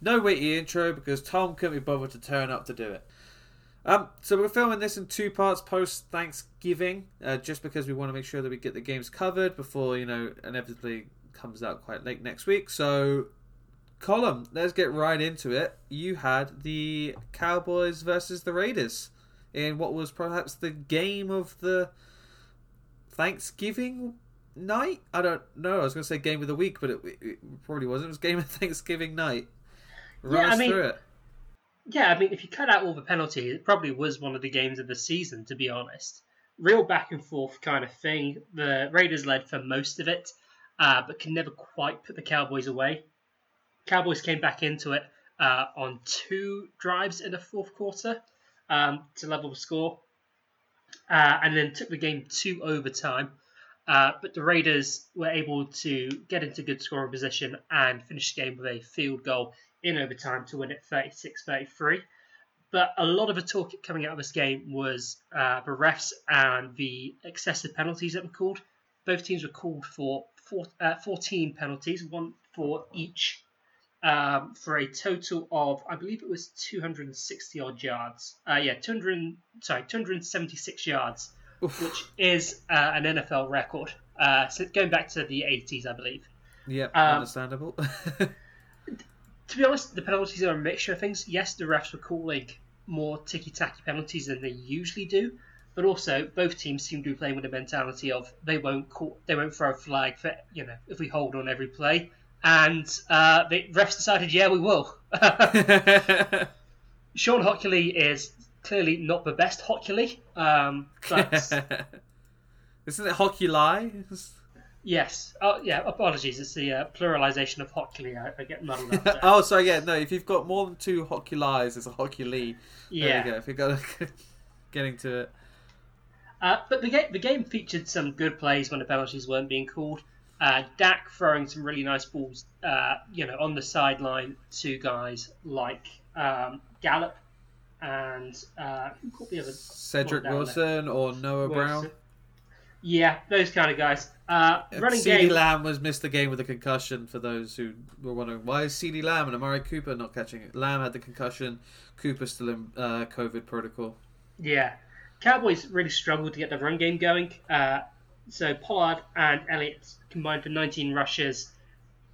no witty intro because Tom couldn't be bothered to turn up to do it. Um, so we're filming this in two parts post Thanksgiving, uh, just because we want to make sure that we get the games covered before you know inevitably comes out quite late next week. So, Colin, let's get right into it. You had the Cowboys versus the Raiders in what was perhaps the game of the Thanksgiving night. I don't know. I was going to say game of the week, but it, it probably wasn't. It was game of Thanksgiving night. Run Yeah, us I mean- through it. Yeah, I mean, if you cut out all the penalties, it probably was one of the games of the season, to be honest. Real back and forth kind of thing. The Raiders led for most of it, uh, but could never quite put the Cowboys away. Cowboys came back into it uh, on two drives in the fourth quarter um, to level the score, uh, and then took the game to overtime. Uh, but the Raiders were able to get into good scoring position and finish the game with a field goal in overtime to win it 36 33. But a lot of the talk coming out of this game was uh, the refs and the excessive penalties that were called. Both teams were called for four, uh, 14 penalties, one for each, um, for a total of, I believe it was 260 odd yards. Uh, yeah, 200, sorry, 276 yards, Oof. which is uh, an NFL record. Uh, so going back to the 80s, I believe. Yeah, um, understandable. to be honest, the penalties are a mixture of things. Yes, the refs were calling more ticky tacky penalties than they usually do, but also both teams seem to be playing with a mentality of they won't call, they won't throw a flag for you know if we hold on every play, and uh, the refs decided yeah we will. Sean Hockley is clearly not the best Hockley, um, but Isn't it Hochuli? Yes, oh yeah, apologies, it's the uh, pluralization of Hockley. I, I get muddled up. there. oh, sorry, yeah, no. If you've got more than two hockey lies, it's a hockey lee. There yeah. you go. If you're getting to it. Uh, but the game, the game featured some good plays when the penalties weren't being called. Uh, Dak throwing some really nice balls, uh, you know, on the sideline to guys like um, Gallup and uh, who caught the other? Cedrick down there. Wilson or Noah Brown. Yeah, those kind of guys. Uh, running CeeDee game. Lamb was missed the game with a concussion. For those who were wondering, why is CeeDee Lamb and Amari Cooper not catching it? Lamb had the concussion. Cooper still in uh, COVID protocol. Yeah, Cowboys really struggled to get the run game going. Uh, so Pollard and Elliott combined for 19 rushes,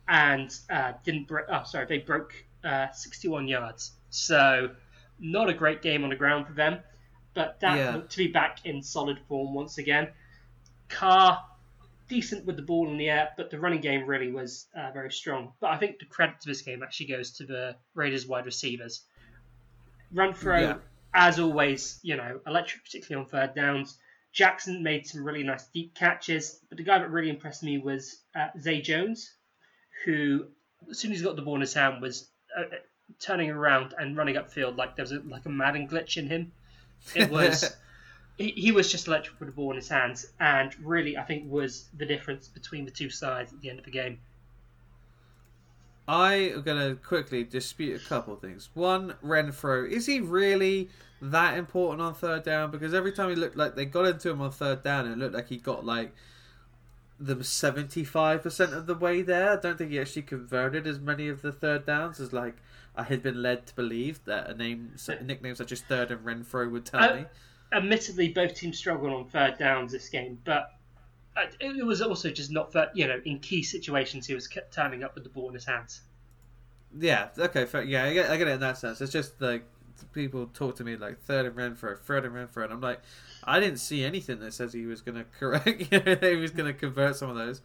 and uh, didn't break. Oh, sorry, they broke uh, 61 yards. So not a great game on the ground for them. But that Yeah. looked to be back in solid form once again. Carr decent with the ball in the air, but the running game really was uh, very strong. But I think the credit to this game actually goes to the Raiders wide receivers. Renfro, Yeah. as always, you know, electric, particularly on third downs. Jackson made some really nice deep catches, but the guy that really impressed me was uh, Zay Jones, who, as soon as he got the ball in his hand, was uh, uh, turning around and running upfield like there was a, like a Madden glitch in him. It was he, he was just electric with the ball in his hands, and really, I think, was the difference between the two sides at the end of the game. I am going to quickly dispute a couple of things. One, Renfro. Is he really that important on third down? Because every time he looked like they got into him on third down, it looked like he got like them 75% of the way there. I don't think he actually converted as many of the third downs as like I had been led to believe that a name, a nickname such as Third and Renfro would tell Uh, me. Admittedly, both teams struggled on third downs this game, but uh, it was also just not that you know in key situations he was kept turning up with the ball in his hands. Yeah, okay, fair. yeah, I get, I get it in that sense. It's just like people talk to me like third and Renfro, third and Renfro, and I'm like, I didn't see anything that says he was going to correct, he was going to convert some of those.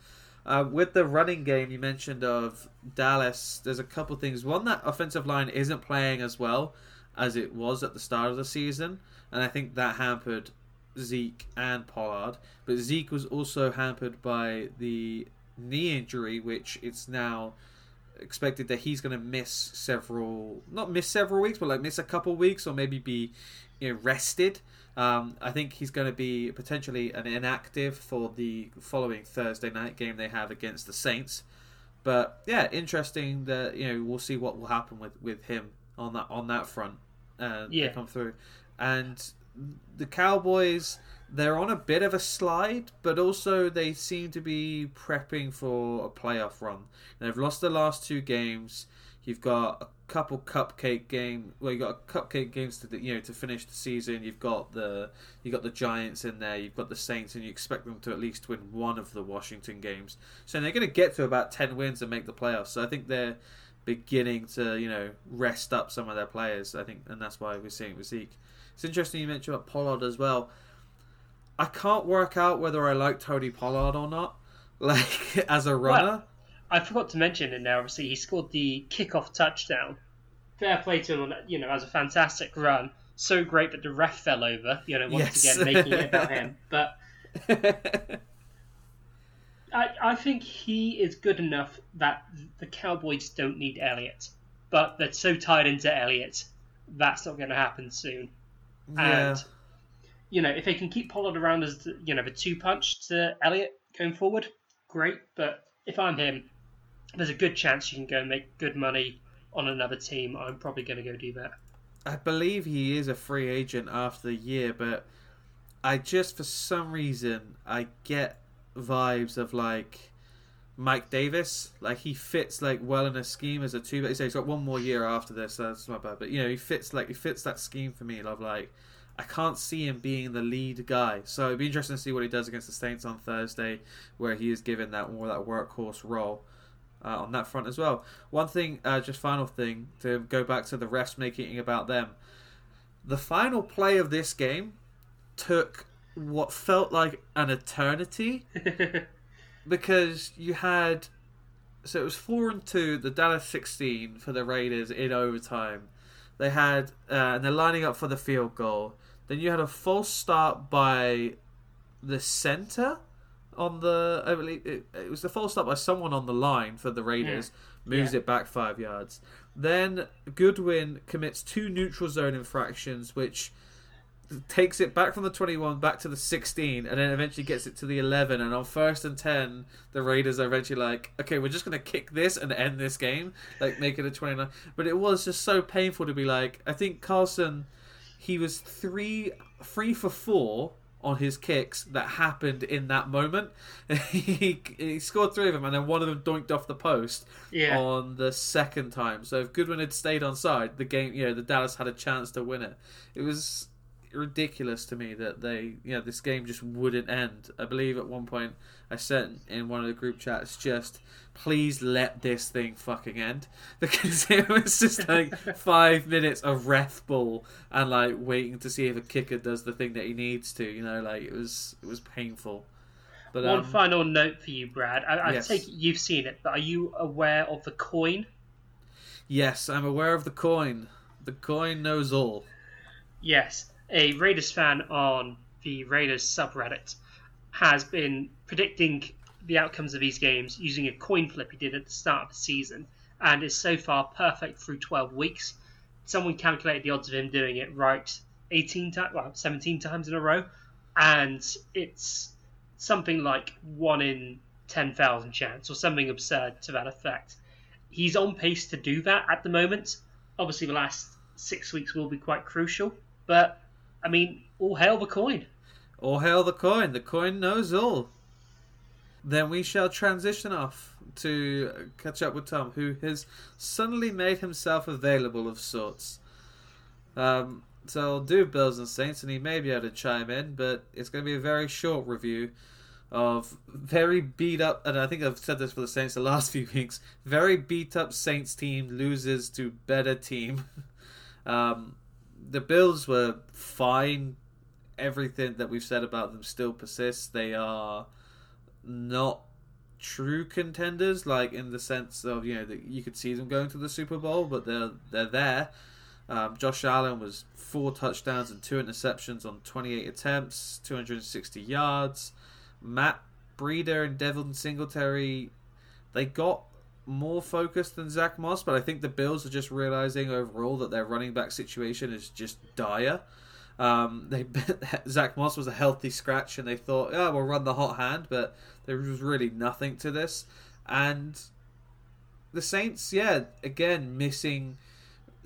Uh, with the running game you mentioned of Dallas, there's a couple things. One, that offensive line isn't playing as well as it was at the start of the season, and I think that hampered Zeke and Pollard. But Zeke was also hampered by the knee injury, which it's now expected that he's going to miss several, not miss several weeks, but like miss a couple weeks or maybe be you know, rested. Um, I think he's going to be potentially an inactive for the following Thursday night game they have against the Saints. But yeah, interesting that you know we'll see what will happen with, with him on that on that front. Uh, Yeah. come through, and the Cowboys they're on a bit of a slide, but also they seem to be prepping for a playoff run. They've lost the last two games. You've got a couple cupcake game. Well, you got a cupcake games to you know to finish the season. You've got the you got the Giants in there. You've got the Saints, and you expect them to at least win one of the Washington games. So they're going to get to about ten wins and make the playoffs. So I think they're beginning to you know rest up some of their players. I think, and that's why we're seeing it with Zeke. It's interesting you mentioned about Pollard as well. I can't work out whether I like Tony Pollard or not. Like as a runner. Well, I forgot to mention in there. Obviously, he scored the kickoff touchdown. Fair play to him. You know, as a fantastic run. So great that the ref fell over. You know, once yes. again making it about him. But I, I think he is good enough that the Cowboys don't need Elliott. But they're so tied into Elliott, that's not going to happen soon. Yeah. And you know, if they can keep Pollard around as you know the two punch to Elliott going forward, great. But if I'm him, there's a good chance you can go and make good money on another team. I'm probably going to go do that. I believe he is a free agent after the year, but I just for some reason I get vibes of like Mike Davis. Like he fits like well in a scheme as a two. But he's got one more year after this. So that's not bad. But you know he fits like he fits that scheme for me. Of like I can't see him being the lead guy. So it'd be interesting to see what he does against the Saints on Thursday, where he is given that more that workhorse role. Uh, on that front as well. One thing, uh, just final thing to go back to the refs making about them. The final play of this game took what felt like an eternity because you had so it was four and two, the Dallas sixteen for the Raiders in overtime. They had uh, and they're lining up for the field goal. Then you had a false start by the center on the. I believe it, it was the false start by someone on the line for the Raiders. Yeah. Moves yeah. it back five yards. Then Goodwin commits two neutral zone infractions, which takes it back from the 21 back to the 16 and then eventually gets it to the 11 and on first and 10 the raiders are eventually like okay we're just going to kick this and end this game like make it a 29 but it was just so painful to be like i think carlson he was three three for four on his kicks that happened in that moment. he, he scored three of them, and then one of them doinked off the post yeah. on the second time. So if Goodwin had stayed on side, the game, you know, the Dallas had a chance to win it. It was ridiculous to me that they, you know, this game just wouldn't end. I believe at one point I said in one of the group chats, just please let this thing fucking end because it was just like five minutes of ref ball and like waiting to see if a kicker does the thing that he needs to. You know, like it was it was painful. But one um, final note for you, Brad. I, I yes. take it you've seen it, but are you aware of the coin? Yes, I'm aware of the coin. The coin knows all. Yes, a Raiders fan on the Raiders subreddit has been predicting the outcomes of these games using a coin flip he did at the start of the season and is so far perfect through 12 weeks. Someone calculated the odds of him doing it right 18 times, well, 17 times in a row, and it's something like 1 in 10,000 chance or something absurd to that effect. He's on pace to do that at the moment. Obviously, the last six weeks will be quite crucial, but I mean, all hail the coin. All hail the coin. The coin knows all. Then we shall transition off to catch up with Tom, who has suddenly made himself available of sorts. Um, so I'll do Bills and Saints, and he may be able to chime in, but it's going to be a very short review of very beat up, and I think I've said this for the Saints the last few weeks. Very beat up Saints team loses to better team. um, the Bills were fine. Everything that we've said about them still persists. They are not true contenders, like in the sense of you know that you could see them going to the Super Bowl, but they're they're there. Um, Josh Allen was four touchdowns and two interceptions on 28 attempts, 260 yards. Matt Breida and Devin Singletary, they got more focused than Zach Moss, but I think the Bills are just realizing overall that their running back situation is just dire. Um, they Zach Moss was a healthy scratch, and they thought, "Oh, we'll run the hot hand," but there was really nothing to this. And the Saints, yeah, again missing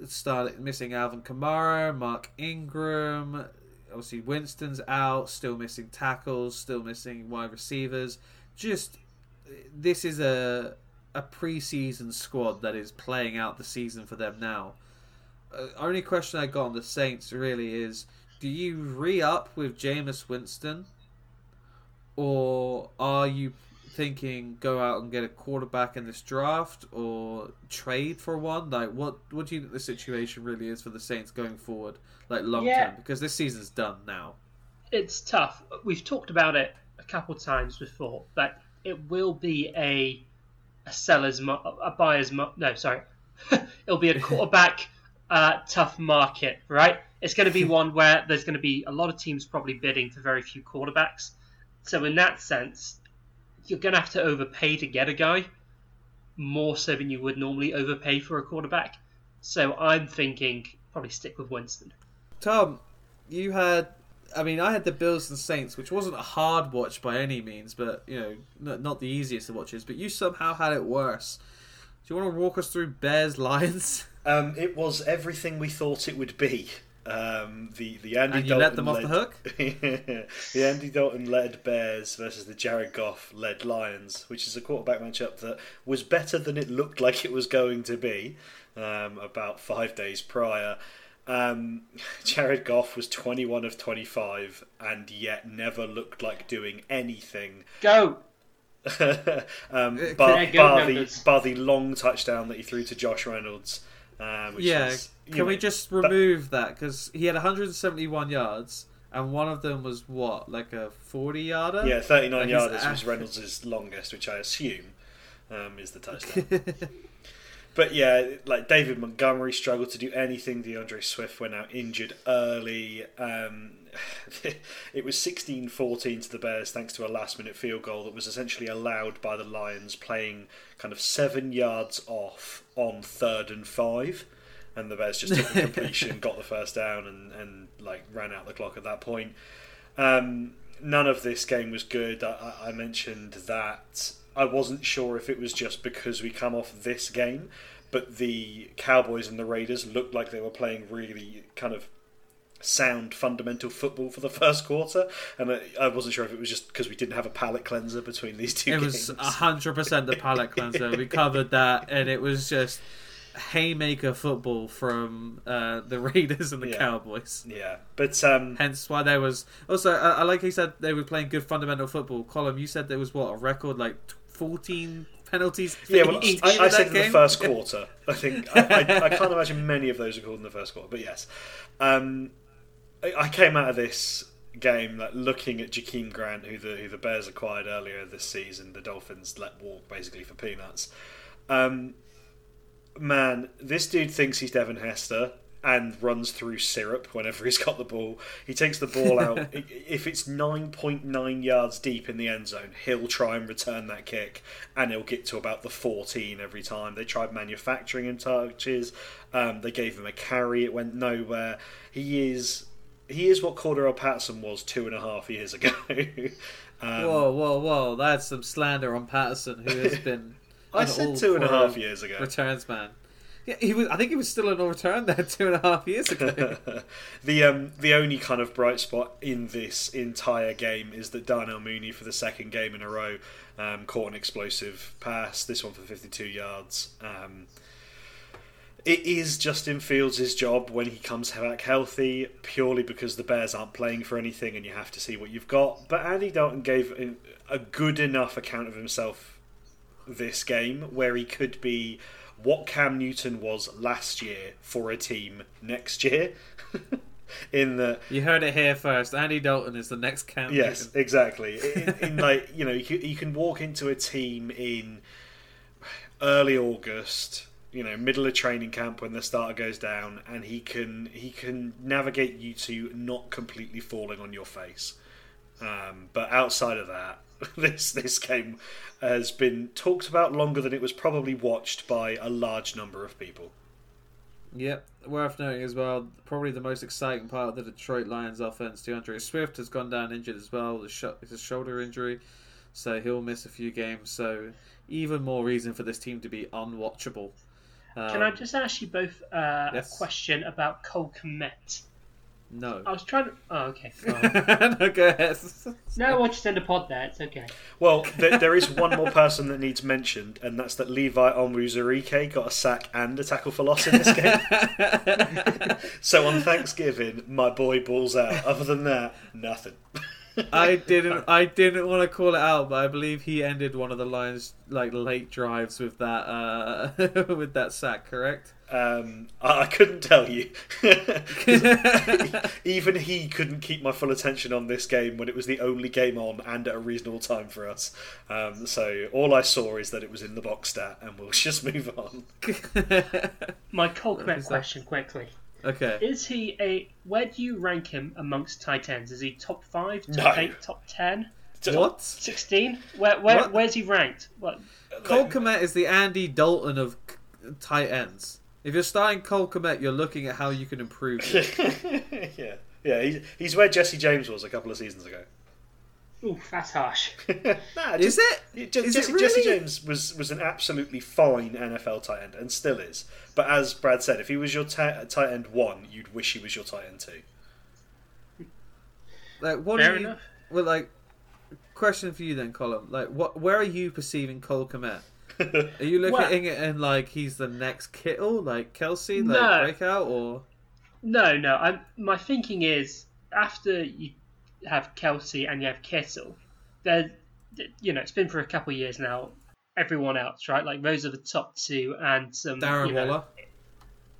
started missing Alvin Kamara, Mark Ingram. Obviously, Winston's out, still missing tackles, still missing wide receivers. Just this is a a preseason squad that is playing out the season for them now. Uh, only question I got on the Saints really is: Do you re up with Jameis Winston, or are you thinking go out and get a quarterback in this draft, or trade for one? Like, what what do you think the situation really is for the Saints going forward, like long Yeah. term? Because this season's done now. it's tough. We've talked about it a couple times before, but it will be a a seller's mar- a buyer's mar- no, sorry, it'll be a quarterback uh, tough market, right? It's going to be one where there's going to be a lot of teams probably bidding for very few quarterbacks. So in that sense, you're going to have to overpay to get a guy more so than you would normally overpay for a quarterback. So I'm thinking probably stick with Winston. Tom, you had. I mean, I had the Bills and Saints, which wasn't a hard watch by any means, but you know, not, not the easiest of watches. But you somehow had it worse. Do you want to walk us through Bears Lions? Um, it was everything we thought it would be. Um, the the Andy And you Dalton let them off the led- hook? the Andy Dalton led Bears versus the Jared Goff led Lions, which is a quarterback matchup that was better than it looked like it was going to be um, about five days prior. Um, Jared Goff was 21 of 25 and yet never looked like doing anything Go. um, Uh, bar, bar, the, bar the long touchdown that he threw to Josh Reynolds. Um, which yeah. is, Can we just remove that because he had 171 yards, and one of them was what, like a 40 yarder? Yeah, 39 Like, he's yarders was Reynolds' longest, which I assume um, is the touchdown. but yeah, like David Montgomery struggled to do anything. DeAndre Swift went out injured early. Um, it was 16 14 to the Bears thanks to a last minute field goal that was essentially allowed by the Lions playing kind of seven yards off on third and five. And the Bears just took the completion, got the first down, and, and like ran out the clock at that point. Um, none of this game was good. I, I I mentioned that I wasn't sure if it was just because we come off this game, but the Cowboys and the Raiders looked like they were playing really kind of sound fundamental football for the first quarter, and I, I wasn't sure if it was just because we didn't have a palate cleanser between these two It games. was hundred percent the palate cleanser. We covered that, and it was just haymaker football from uh, the Raiders and the Yeah. Cowboys. yeah, but um, Hence why there was also. I, I like he said they were playing good fundamental football. Colin, you said there was what a record like fourteen penalties. for Yeah, well, each I, team I said that in the first quarter. I think I, I, I can't imagine many of those were called in the first quarter, but yes. Um, I, I came out of this game like looking at Jakeem Grant, who the who the Bears acquired earlier this season. The Dolphins let walk basically for peanuts. Um, man, this dude thinks he's Devin Hester and runs through syrup whenever he's got the ball. He takes the ball out. If it's 9.9 yards deep in the end zone, he'll try and return that kick and he'll get to about the 14 every time. They tried manufacturing him touches. Um, they gave him a carry. It went nowhere. He is. He is what Cordarrelle Patterson was two and a half years ago. um, Whoa, whoa, whoa! That's some slander on Patterson, who has been. I said two and a half years ago. Returns man. Yeah, he was. I think he was still in a return there two and a half years ago. the um the only kind of bright spot in this entire game is that Darnell Mooney for the second game in a row um, caught an explosive pass. This one for 52 yards. Um, it is Justin Fields' job when he comes back healthy, purely because the Bears aren't playing for anything and you have to see what you've got. But Andy Dalton gave a good enough account of himself this game where he could be what Cam Newton was last year for a team next year. in the you heard it here first. Andy Dalton is the next Cam. yes, Newton. exactly. In, in like you know, you can, you can walk into a team in early August, you know, middle of training camp when the starter goes down, and he can he can navigate you to not completely falling on your face. Um, but outside of that, this this game has been talked about longer than it was probably watched by a large number of people. Yep, worth noting as well. Probably the most exciting part of the Detroit Lions offense. DeAndre Swift has gone down injured as well. with a sho- It's a shoulder injury, so he'll miss a few games. So even more reason for this team to be unwatchable. Um, Can I just ask you both uh, yes. a question about Cole Kmet? No. I was trying to. Oh, okay. Go on. no, go ahead. no, I want you to end a pod there. It's okay. Well, there, there is one more person that needs mentioned, and that's that Levi Onwuzurike got a sack and a tackle for loss in this game. so on Thanksgiving, my boy balls out. Other than that, nothing. I didn't. I didn't want to call it out, but I believe he ended one of the Lions' like late drives with that uh, with that sack. Correct. Um, I, I couldn't tell you. Even he couldn't keep my full attention on this game when it was the only game on and at a reasonable time for us. Um, so all I saw is that it was in the box stat, and we'll just move on. My Cole Kmet question quickly. Okay. Is he a. Where do you rank him amongst tight ends? Is he top 5, top No. 8, top 10, What? 16? Where, where, What? Where's he ranked? What? Cole Kmet is the Andy Dalton of c- tight ends. If you're starting Cole Kmet, you're looking at how you can improve. it. yeah, yeah, he's, he's where Jesse James was a couple of seasons ago. Oof, that's harsh. nah, Is just- it? Yeah, Je- Is it Jesse, Jesse? James was, was an absolutely fine NFL tight end and still is. But as Brad said, if he was your ti- tight end one, you'd wish he was your tight end two. Like, what Fair you? enough. Well, like, question for you then, Colin. Like, what? Where are you perceiving Cole Kmet? Are you looking Well- at it and like he's the next Kittle, like Kelce, like No. breakout, or No, no. I'm, my thinking is after you have Kelce and you have Kittle, there, you know, it's been for a couple of years now. Everyone else, right? Like those are the top two, and some Darren you know, Waller,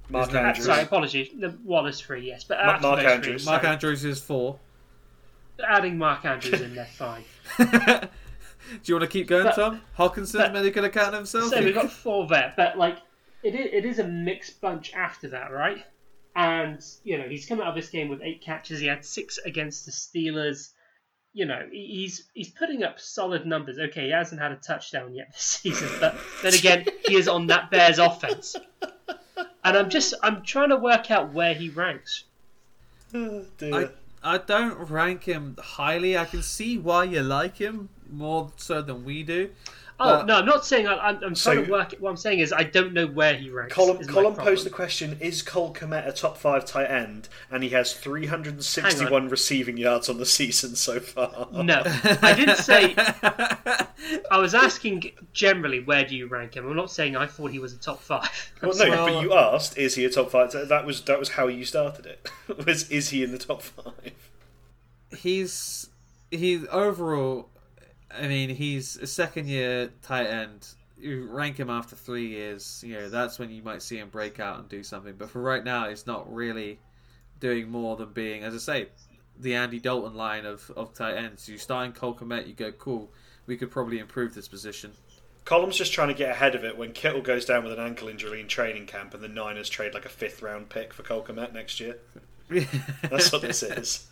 Mark Isn't Uh, Andrews. sorry, apologies. The Wallace three, yes, but Ma- Mark those three, Andrews. Mark Andrews is four. adding Mark Andrews in there, fine. Do you want to keep going, But- Tom? Hockenson's but- maybe going to count himself. So we've got four there, but like it is, it is a mixed bunch after that, right? And you know he's come out of this game with eight catches. He had six against the Steelers. You know he's he's putting up solid numbers. Okay, he hasn't had a touchdown yet this season, but then again he is on that Bears offense. And I'm just I'm trying to work out where he ranks. Oh. I I don't rank him highly. I can see why you like him more so than we do. Oh But- no, I'm not saying I, I'm, I'm trying So- to work. it. What I'm saying is I don't know where he ranks. Colin, Colin posed the question: Is Cole Kmet a top five tight end? And he has 361 receiving yards on the season so far. No, I didn't say. I was asking generally where do you rank him. I'm not saying I thought he was a top five. I'm Well, no, sorry. but you asked: Is he a top five? That was that was how you started it. was is he in the top five? he's he's overall. I mean, he's a second year tight end. You rank him after three years, you know that's when you might see him break out and do something. But for right now, he's not really doing more than being, as I say, the Andy Dalton line of, of tight ends. You start in Cole Kmet, you go, cool. We could probably improve this position. Colin's just trying to get ahead of it when Kittle goes down with an ankle injury in training camp, and the Niners trade like a fifth round pick for Cole Kmet next year. That's what this is.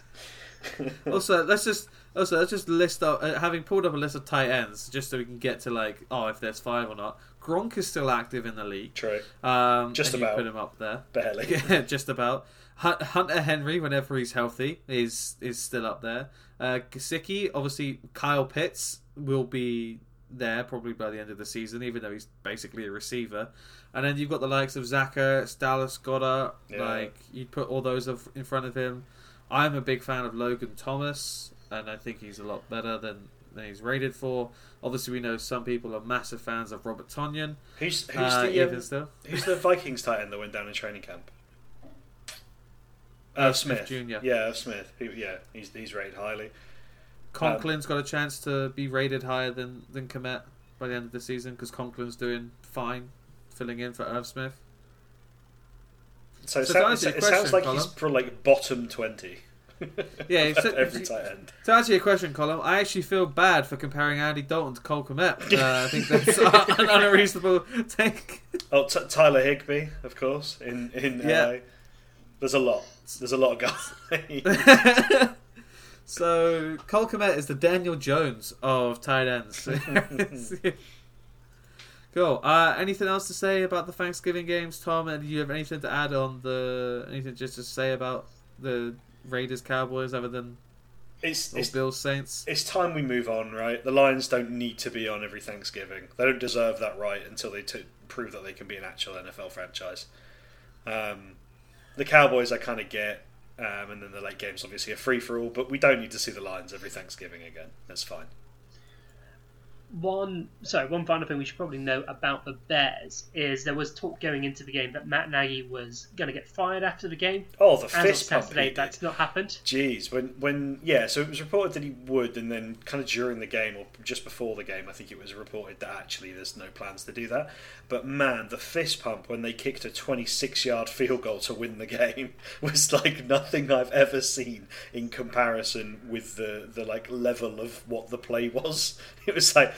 also, let's just also let's just list up uh, having pulled up a list of tight ends just so we can get to like oh if there's five or not. Gronk is still active in the league. True, Um, Just about. put him up there. barely. Yeah, just about. Hunter Henry, whenever he's healthy, is is still up there. Uh, Gesicki, obviously, Kyle Pitts will be there probably by the end of the season, even though he's basically a receiver. And then you've got the likes of Ertz, Dallas Goedert. Yeah. Like you'd put all those in front of him. I'm a big fan of Logan Thomas, and I think he's a lot better than, than he's rated for. Obviously, we know some people are massive fans of Robert Tonyan. Who's who's Uh, the even um, still. who's the Vikings tight end that went down in training camp? Uh, Smith Jr.. Yeah, Irv Smith. He, yeah, he's he's rated highly. Conklin's got a chance to be rated higher than than Kmet by the end of the season because Conklin's doing fine, filling in for Irv Smith. So, it, So to sounds, it sounds like he's Colin- for like bottom twenty. Yeah, so- every tight end. To answer your question, Colin, I actually feel bad for comparing Andy Dalton to Cole Kmet. Uh, I think that's an unreasonable take. Oh, T- Tyler Higbee, of course. In in Yeah. LA. There's a lot. There's a lot of guys. so Cole Komet is the Daniel Jones of tight ends. cool. Uh, anything else to say about the Thanksgiving games, Tom? And do you have anything to add on the anything just to say about the Raiders Cowboys other than it's it's Bills Saints? it's time we move on, right? The Lions don't need to be on every Thanksgiving. They don't deserve that right until they t- prove that they can be an actual NFL franchise. Um, the Cowboys, I kind of get. Um, and then the late game's obviously a free for all, but we don't need to see the Lions every Thanksgiving again. That's fine. One, sorry, one final thing we should probably know about the Bears is there was talk going into the game that Matt Nagy was going to get fired after the game. Oh, the As fist pump. Saturday, that's not happened. Jeez, when when yeah, so it was reported that he would, and then kind of during the game or just before the game, I think it was reported that actually there's no plans to do that. But man, the fist pump when they kicked a 26-yard field goal to win the game was like nothing I've ever seen in comparison with the the like level of what the play was. It was like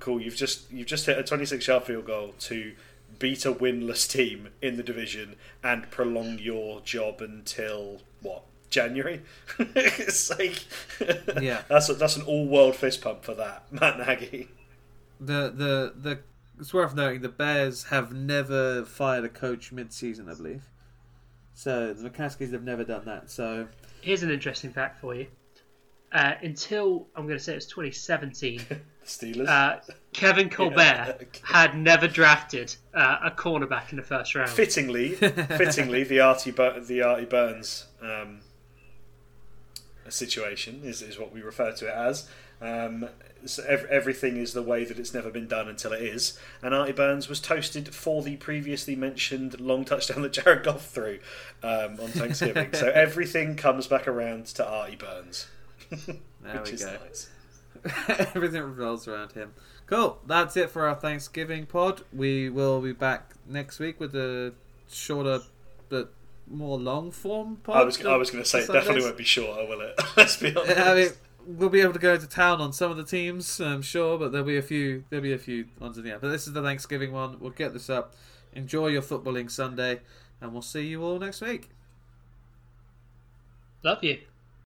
cool, you've just you've just hit a 26-yard field goal to beat a winless team in the division and prolong your job until what January. it's like Yeah. that's a, that's an all world fist pump for that Matt Nagy. The the the it's worth noting the Bears have never fired a coach mid-season, I believe. So the McCaskeys have never done that. So Here's an interesting fact for you. Uh, until I'm going to say it was 2017, Steelers. uh, Kevin Colbert okay. had never drafted uh, a cornerback in the first round. fittingly, fittingly, the Artie Bur- the Artie Burns um, situation is, is what we refer to it as. Um, so ev- everything is the way that it's never been done until it is. And Artie Burns was toasted for the previously mentioned long touchdown that Jared Goff threw um, on Thanksgiving. so everything comes back around to Artie Burns, there which we is go. nice. Everything revolves around him. Cool. That's it for our Thanksgiving pod. We will be back next week with a shorter but more long form pod. I was I was going to say it definitely won't be shorter, will it? Let's be honest. I mean, we'll be able to go to town on some of the teams, I'm sure, but there'll be a few. There'll be a few ones in the end. But this is the Thanksgiving one. We'll get this up. Enjoy your footballing Sunday, and we'll see you all next week. Love you.